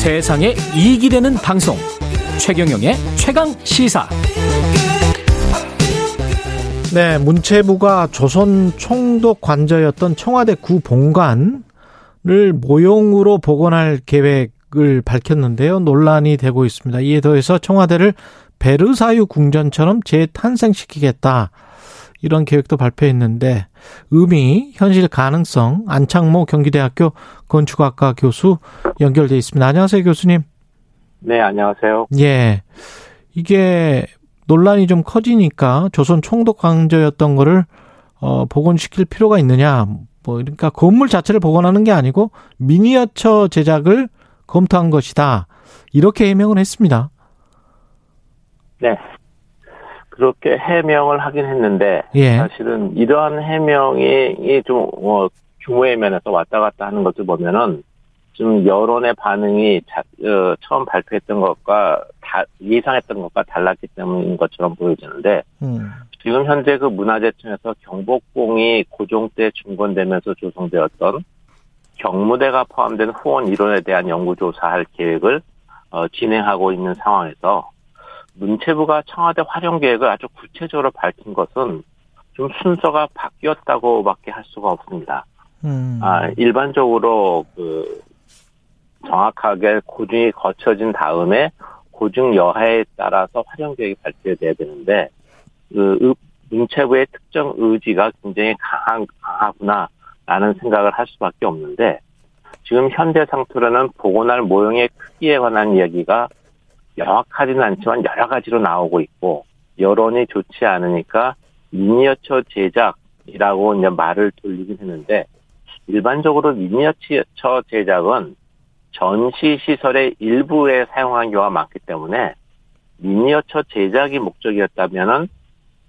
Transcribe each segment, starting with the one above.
세상에 이익이 되는 방송 최경영의 최강 시사 네, 문체부가 조선 총독 관저였던 청와대 구 본관을 모형으로 복원할 계획을 밝혔는데요. 논란이 되고 있습니다. 이에 더해서 청와대를 베르사유 궁전처럼 재탄생시키겠다. 이런 계획도 발표했는데 의미, 현실 가능성 안창모 경기대학교 건축학과 교수 연결돼 있습니다. 안녕하세요, 교수님. 네, 안녕하세요. 예. 이게 논란이 좀 커지니까 조선 총독 강조였던 거를 어 복원시킬 필요가 있느냐. 뭐 그러니까 건물 자체를 복원하는 게 아니고 미니어처 제작을 검토한 것이다. 이렇게 해명을 했습니다. 네. 그렇게 해명을 하긴 했는데 예. 사실은 이러한 해명이 좀 어, 규모의 면에서 왔다 갔다 하는 것을 보면은 좀 여론의 반응이 자, 어, 처음 발표했던 것과 다, 예상했던 것과 달랐기 때문인 것처럼 보여지는데 음. 지금 현재 그 문화재청에서 경복궁이 고종 때 중건되면서 조성되었던 경무대가 포함된 후원 이론에 대한 연구조사할 계획을 어, 진행하고 있는 상황에서 문체부가 청와대 활용 계획을 아주 구체적으로 밝힌 것은 좀 순서가 바뀌었다고밖에 할 수가 없습니다. 음. 아, 일반적으로 그 정확하게 고증이 거쳐진 다음에 고증 여하에 따라서 활용 계획이 발표돼야 되는데 그 의- 문체부의 특정 의지가 굉장히 강한 강하구나라는 생각을 할 수밖에 없는데 지금 현재 상태로는 복원할 모형의 크기에 관한 이야기가 명확하지는 않지만 여러 가지로 나오고 있고 여론이 좋지 않으니까 미니어처 제작이라고 이제 말을 돌리긴 했는데 일반적으로 미니어처 제작은 전시 시설의 일부에 사용한 경우가 많기 때문에 미니어처 제작이 목적이었다면은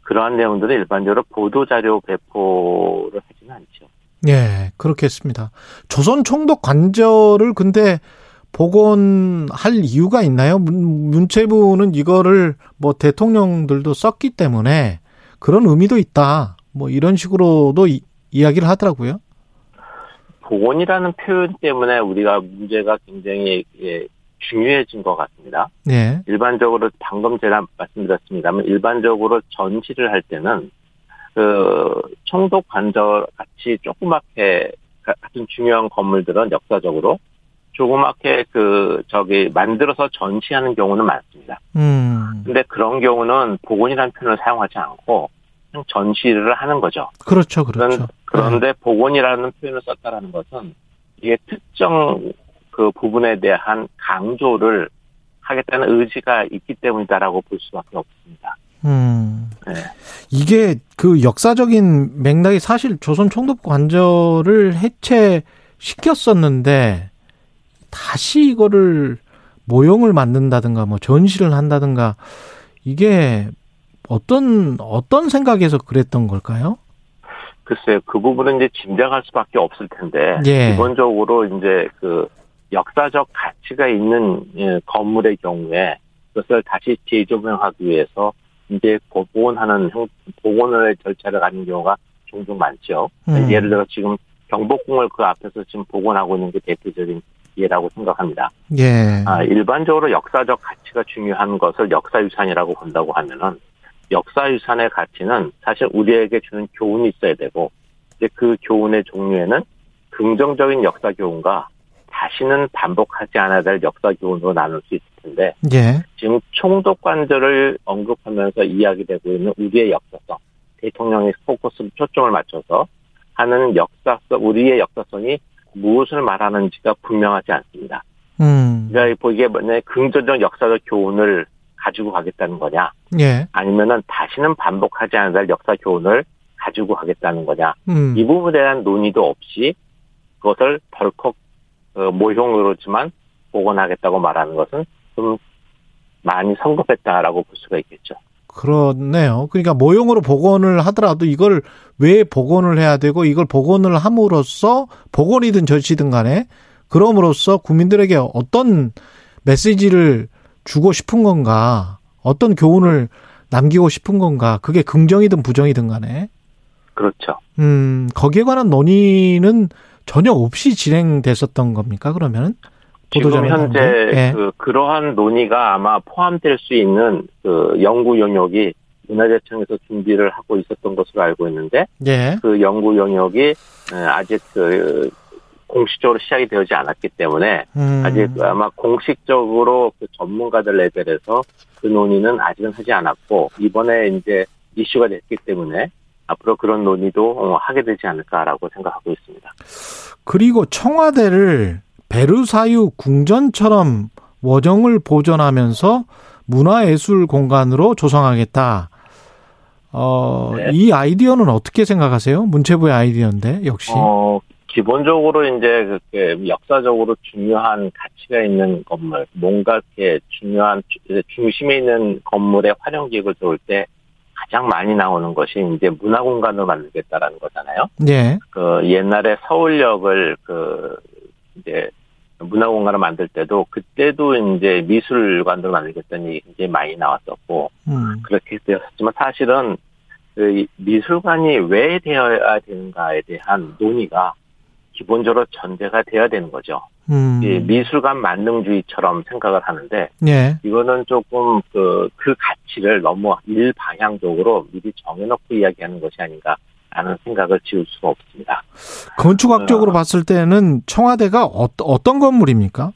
그러한 내용들은 일반적으로 보도 자료 배포를 하지는 않죠. 예, 그렇겠습니다. 조선 총독 관저를 근데 복원할 이유가 있나요? 문- 문체부는 이거를 뭐 대통령들도 썼기 때문에 그런 의미도 있다. 뭐 이런 식으로도 이, 이야기를 하더라고요. 복원이라는 표현 때문에 우리가 문제가 굉장히 예, 중요해진 것 같습니다. 예. 일반적으로 방금 제가 말씀드렸습니다만 일반적으로 전시를 할 때는 그 총독 관저 같이 조그맣게 같은 중요한 건물들은 역사적으로 조그맣게 그 저기 만들어서 전시하는 경우는 많습니다. 음. 근데 그런 경우는 복원이라는 표현을 사용하지 않고 그냥 전시를 하는 거죠. 그렇죠, 그렇죠. 그런, 데 복원이라는 표현을 썼다라는 것은 이게 특정 그 부분에 대한 강조를 하겠다는 의지가 있기 때문이다라고 볼 수밖에 없습니다. 음. 네. 이게 그 역사적인 맥락이 사실 조선 총독 관저를 해체시켰었는데 다시 이거를 모형을 만든다든가 뭐 전시를 한다든가 이게 어떤 어떤 생각에서 그랬던 걸까요? 글쎄요, 그 부분은 이제 짐작할 수밖에 없을 텐데 예. 기본적으로 이제 그 역사적 가치가 있는 예, 건물의 경우에 그것을 다시 재조명하기 위해서 이제 복원하는 형- 복원의 절차를 가는 경우가 종종 많죠. 음. 예를 들어 지금 경복궁을 그 앞에서 지금 복원하고 있는 게 대표적인 예라고 생각합니다. 예. 아, 일반적으로 역사적 가치가 중요한 것을 역사유산이라고 본다고 하면은 역사유산의 가치는 사실 우리에게 주는 교훈이 있어야 되고 이제 그 교훈의 종류에는 긍정적인 역사 교훈과 다시는 반복하지 않아야 될 역사 교훈으로 나눌 수 있을 텐데 예. 지금 총독 관절을 언급하면서 이야기되고 있는 우리의 역사성, 대통령의 포커스 초점을 맞춰서 하는 역사성, 우리의 역사성이 무엇을 말하는지가 분명하지 않습니다. 음. 그러니까 보기에 만약에 긍정적 역사적 교훈을 가지고 가겠다는 거냐, 예. 아니면은 다시는 반복하지 될 역사 교훈을 가지고 가겠다는 거냐, 음. 이 부분에 대한 논의도 없이 그것을 덜컥 어, 모형으로지만 복원하겠다고 말하는 것은 좀 많이 성급했다라고 볼 수가 있겠죠. 그렇네요. 그러니까 모형으로 복원을 하더라도 이걸 왜 복원을 해야 되고 이걸 복원을 함으로써 복원이든 전시든 간에 그럼으로써 국민들에게 어떤 메시지를 주고 싶은 건가, 어떤 교훈을 남기고 싶은 건가, 그게 긍정이든 부정이든 간에, 그렇죠. 음, 거기에 관한 논의는 전혀 없이 진행됐었던 겁니까, 그러면은? 지금 현재 예. 그 그러한 논의가 아마 포함될 수 있는 그 연구 영역이 문화재청에서 준비를 하고 있었던 것으로 알고 있는데 예. 그 연구 영역이 아직 그 공식적으로 시작이 되지 않았기 때문에 음. 아직 아마 공식적으로 그 전문가들 레벨에서 그 논의는 아직은 하지 않았고 이번에 이제 이슈가 됐기 때문에 앞으로 그런 논의도 어, 하게 되지 않을까라고 생각하고 있습니다. 그리고 청와대를 베르사유 궁전처럼 원정을 보존하면서 문화예술 공간으로 조성하겠다. 어, 네. 이 아이디어는 어떻게 생각하세요? 문체부의 아이디어인데, 역시. 어, 기본적으로 이제 그렇게 역사적으로 중요한 가치가 있는 건물, 뭔가 이렇게 중요한 중심에 있는 건물의 활용 기획을 들어올 때 가장 많이 나오는 것이 이제 문화 공간을 만들겠다라는 거잖아요. 네. 그 옛날에 서울역을 그 이제 문화 공간을 만들 때도 그때도 이제 미술관을 만들겠다는 얘기 많이 나왔었고 음. 그렇게 되었지만 사실은 그 미술관이 왜 되어야 되는가에 대한 논의가 기본적으로 전제가 돼야 되는 거죠. 음. 미술관 만능주의처럼 생각을 하는데 예. 이거는 조금 그, 그 가치를 너무 일방향적으로 미리 정해놓고 이야기하는 것이 아닌가 라는 생각을 지울 수가 없습니다. 건축학적으로 어, 봤을 때는 청와대가 어, 어떤 건물입니까?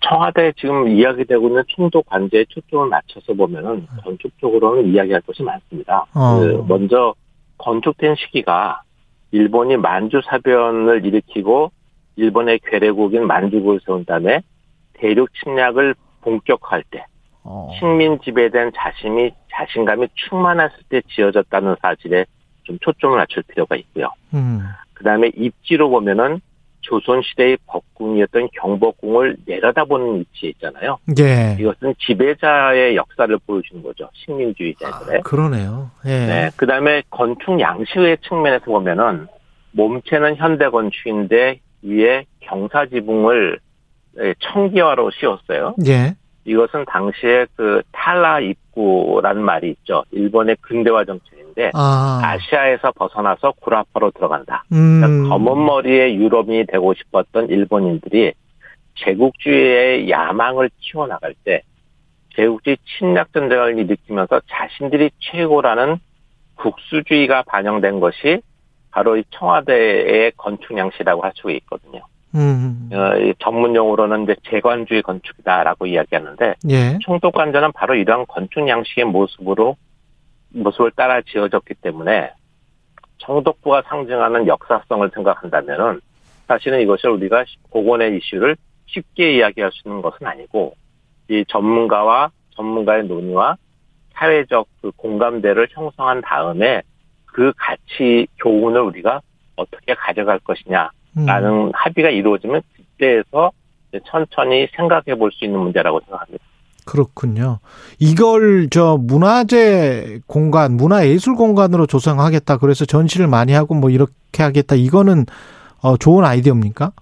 청와대 지금 이야기되고 있는 충도 관제에 초점을 맞춰서 보면은 건축적으로는 이야기할 것이 많습니다. 어. 그 먼저 건축된 시기가 일본이 만주 사변을 일으키고 일본의 괴뢰국인 만주국을 세운 다음에 대륙 침략을 본격화할 때 어. 식민 지배된 자신이 자신감이 충만했을 때 지어졌다는 사실에 좀 초점을 맞출 필요가 있고요. 음. 그 다음에 입지로 보면은 조선시대의 법궁이었던 경복궁을 내려다보는 위치에 있잖아요. 예. 이것은 지배자의 역사를 보여주는 거죠. 식민주의자들의. 아, 그러네요. 예. 네. 그 다음에 건축 양식의 측면에서 보면은 몸체는 현대 건축인데 위에 경사지붕을 청기화로 씌웠어요. 예. 이것은 당시에 그 탈라 입구라는 말이 있죠. 일본의 근대화 정책 인데 아. 시아에서 벗어나서 구라파로 들어간다. 음. 그러니까 검은 머리의 유럽인이 되고 싶었던 일본인들이 제국주의의 야망을 키워나갈 때 제국주의 침략 전쟁을 일으키면서 자신들이 최고라는 국수주의가 반영된 것이 바로 이 청와대의 건축 양식이라고 할 수 있거든요. 음. 어, 전문 용어로는 이제 재관주의 건축이다라고 이야기하는데 예. 총독관전은 바로 이러한 건축 양식의 모습으로 모습을 따라 지어졌기 때문에 총독부가 상징하는 역사성을 생각한다면은 사실은 이것을 우리가 복원의 이슈를 쉽게 이야기할 수 있는 것은 아니고 이 전문가와 전문가의 논의와 사회적 그 공감대를 형성한 다음에 그 가치 교훈을 우리가 어떻게 가져갈 것이냐 라는 음. 합의가 이루어지면 그때에서 천천히 생각해 볼 수 있는 문제라고 생각합니다. 그렇군요. 이걸 저 문화재 공간, 문화예술 공간으로 조성하겠다. 그래서 전시를 많이 하고 뭐 이렇게 하겠다. 이거는 어 좋은 아이디어입니까?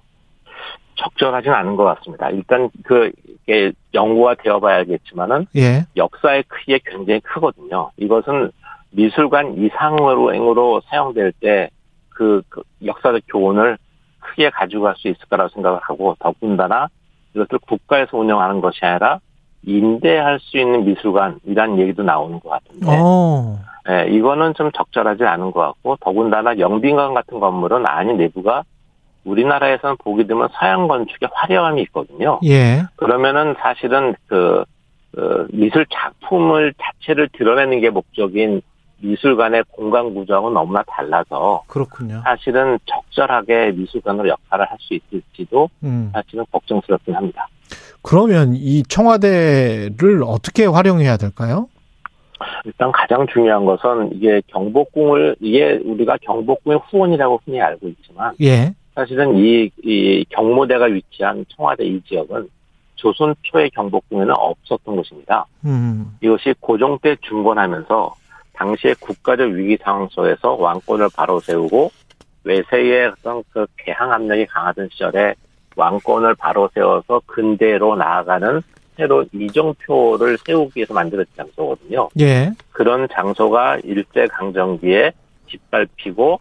적절하진 않은 것 같습니다. 일단 그 이게 연구가 되어봐야겠지만은 예. 역사의 크기가 굉장히 크거든요. 이것은 미술관 이상으로 사용될 때그 그 역사적 교훈을 크게 가지고 갈 수 있을 거라고 생각을 하고 더군다나 이것을 국가에서 운영하는 것이 아니라 임대할 수 있는 미술관이라는 얘기도 나오는 것 같은데 오. 예, 이거는 좀 적절하지 않은 것 같고 더군다나 영빈관 같은 건물은 안이 내부가 우리나라에서는 보게 되면 서양 건축의 화려함이 있거든요. 예. 그러면은 사실은 그, 그 미술 작품을 자체를 드러내는 게 목적인 미술관의 공간 구조하고는 너무나 달라서 그렇군요. 사실은 적절하게 미술관으로 역할을 할 수 있을지도 음. 사실은 걱정스럽긴 합니다. 그러면 이 청와대를 어떻게 활용해야 될까요? 일단 가장 중요한 것은 이게 경복궁을 이게 우리가 경복궁의 후원이라고 흔히 알고 있지만 예. 사실은 이, 이 경모대가 위치한 청와대 이 지역은 조선 초의 경복궁에는 없었던 곳입니다. 음. 이것이 고종 때 중건하면서 당시의 국가적 위기 상황 속에서 왕권을 바로 세우고 외세의 어떤 그 개항 압력이 강하던 시절에 왕권을 바로 세워서 근대로 나아가는 새로 이정표를 세우기 위해서 만들어진 장소거든요. 예. 그런 장소가 일제 강점기에 짓밟히고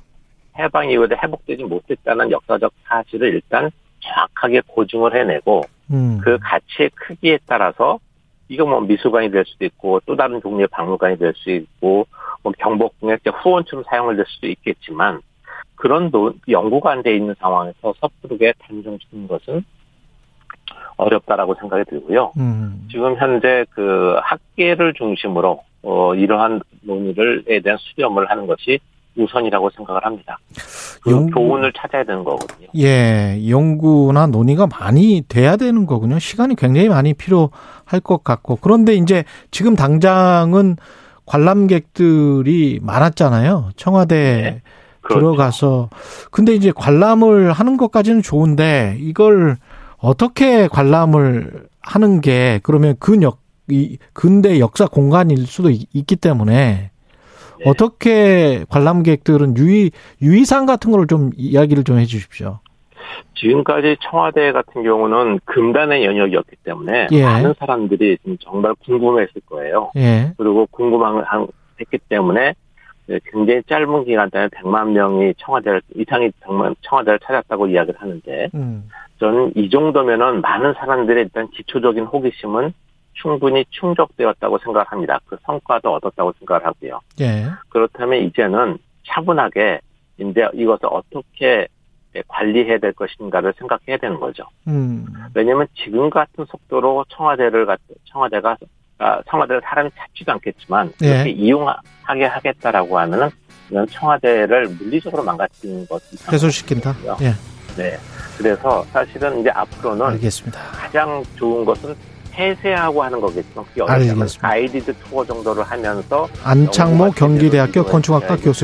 해방 이후에 회복되지 못했다는 역사적 사실을 일단 정확하게 고증을 해내고 음. 그 가치의 크기에 따라서 이거 뭐 미술관이 될 수도 있고 또 다른 종류의 박물관이 될 수 있고 뭐 경복궁의 후원처럼 사용을 될 수도 있겠지만 그런 노, 연구가 안 돼 있는 상황에서 섣부르게 단정짓는 것은 어렵다라고 생각이 들고요. 음. 지금 현재 그 학계를 중심으로 어 이러한 논의를에 대한 수렴을 하는 것이 우선이라고 생각을 합니다. 그 연구- 교훈을 찾아야 되는 거거든요. 예, 연구나 논의가 많이 돼야 되는 거군요. 시간이 굉장히 많이 필요할 것 같고. 그런데 이제 지금 당장은 관람객들이 많았잖아요. 청와대 네, 그렇죠. 들어가서. 근데 이제 관람을 하는 것까지는 좋은데 이걸 어떻게 관람을 하는 게 그러면 근역, 이 근대 역사 공간일 수도 있- 있기 때문에 네. 어떻게 관람객들은 유의 유의사항 같은 걸 좀 이야기를 좀 해주십시오. 지금까지 청와대 같은 경우는 금단의 영역이었기 때문에 예. 많은 사람들이 정말 궁금했을 거예요. 예, 그리고 궁금했기 때문에 굉장히 짧은 기간 동안에 100만 명이 청와대를 이상이 정말 청와대를 찾았다고 이야기를 하는데 음, 저는 이 정도면은 많은 사람들의 일단 기초적인 호기심은 충분히 충족되었다고 생각합니다. 그 성과도 얻었다고 생각을 하고요. 예, 그렇다면 이제는 차분하게 이제 이것을 어떻게 관리해야 될 것인가를 생각해야 되는 거죠. 음, 왜냐하면 지금 같은 속도로 청와대를 갖- 청와대가 아, 청와대를 사람이 찾지도 않겠지만 예. 이렇게 이용하게 하겠다라고 하면은 이건 청와대를 물리적으로 망가뜨리는 것이 해소시킨다. 예, 네. 그래서 사실은 이제 앞으로는 알겠습니다. 가장 좋은 것은 폐쇄하고 하는 거겠지만 그게 어렵다면. 가이디드 투어 정도를 하면서 안창모 경기대학교 건축학과 되어있어요. 교수.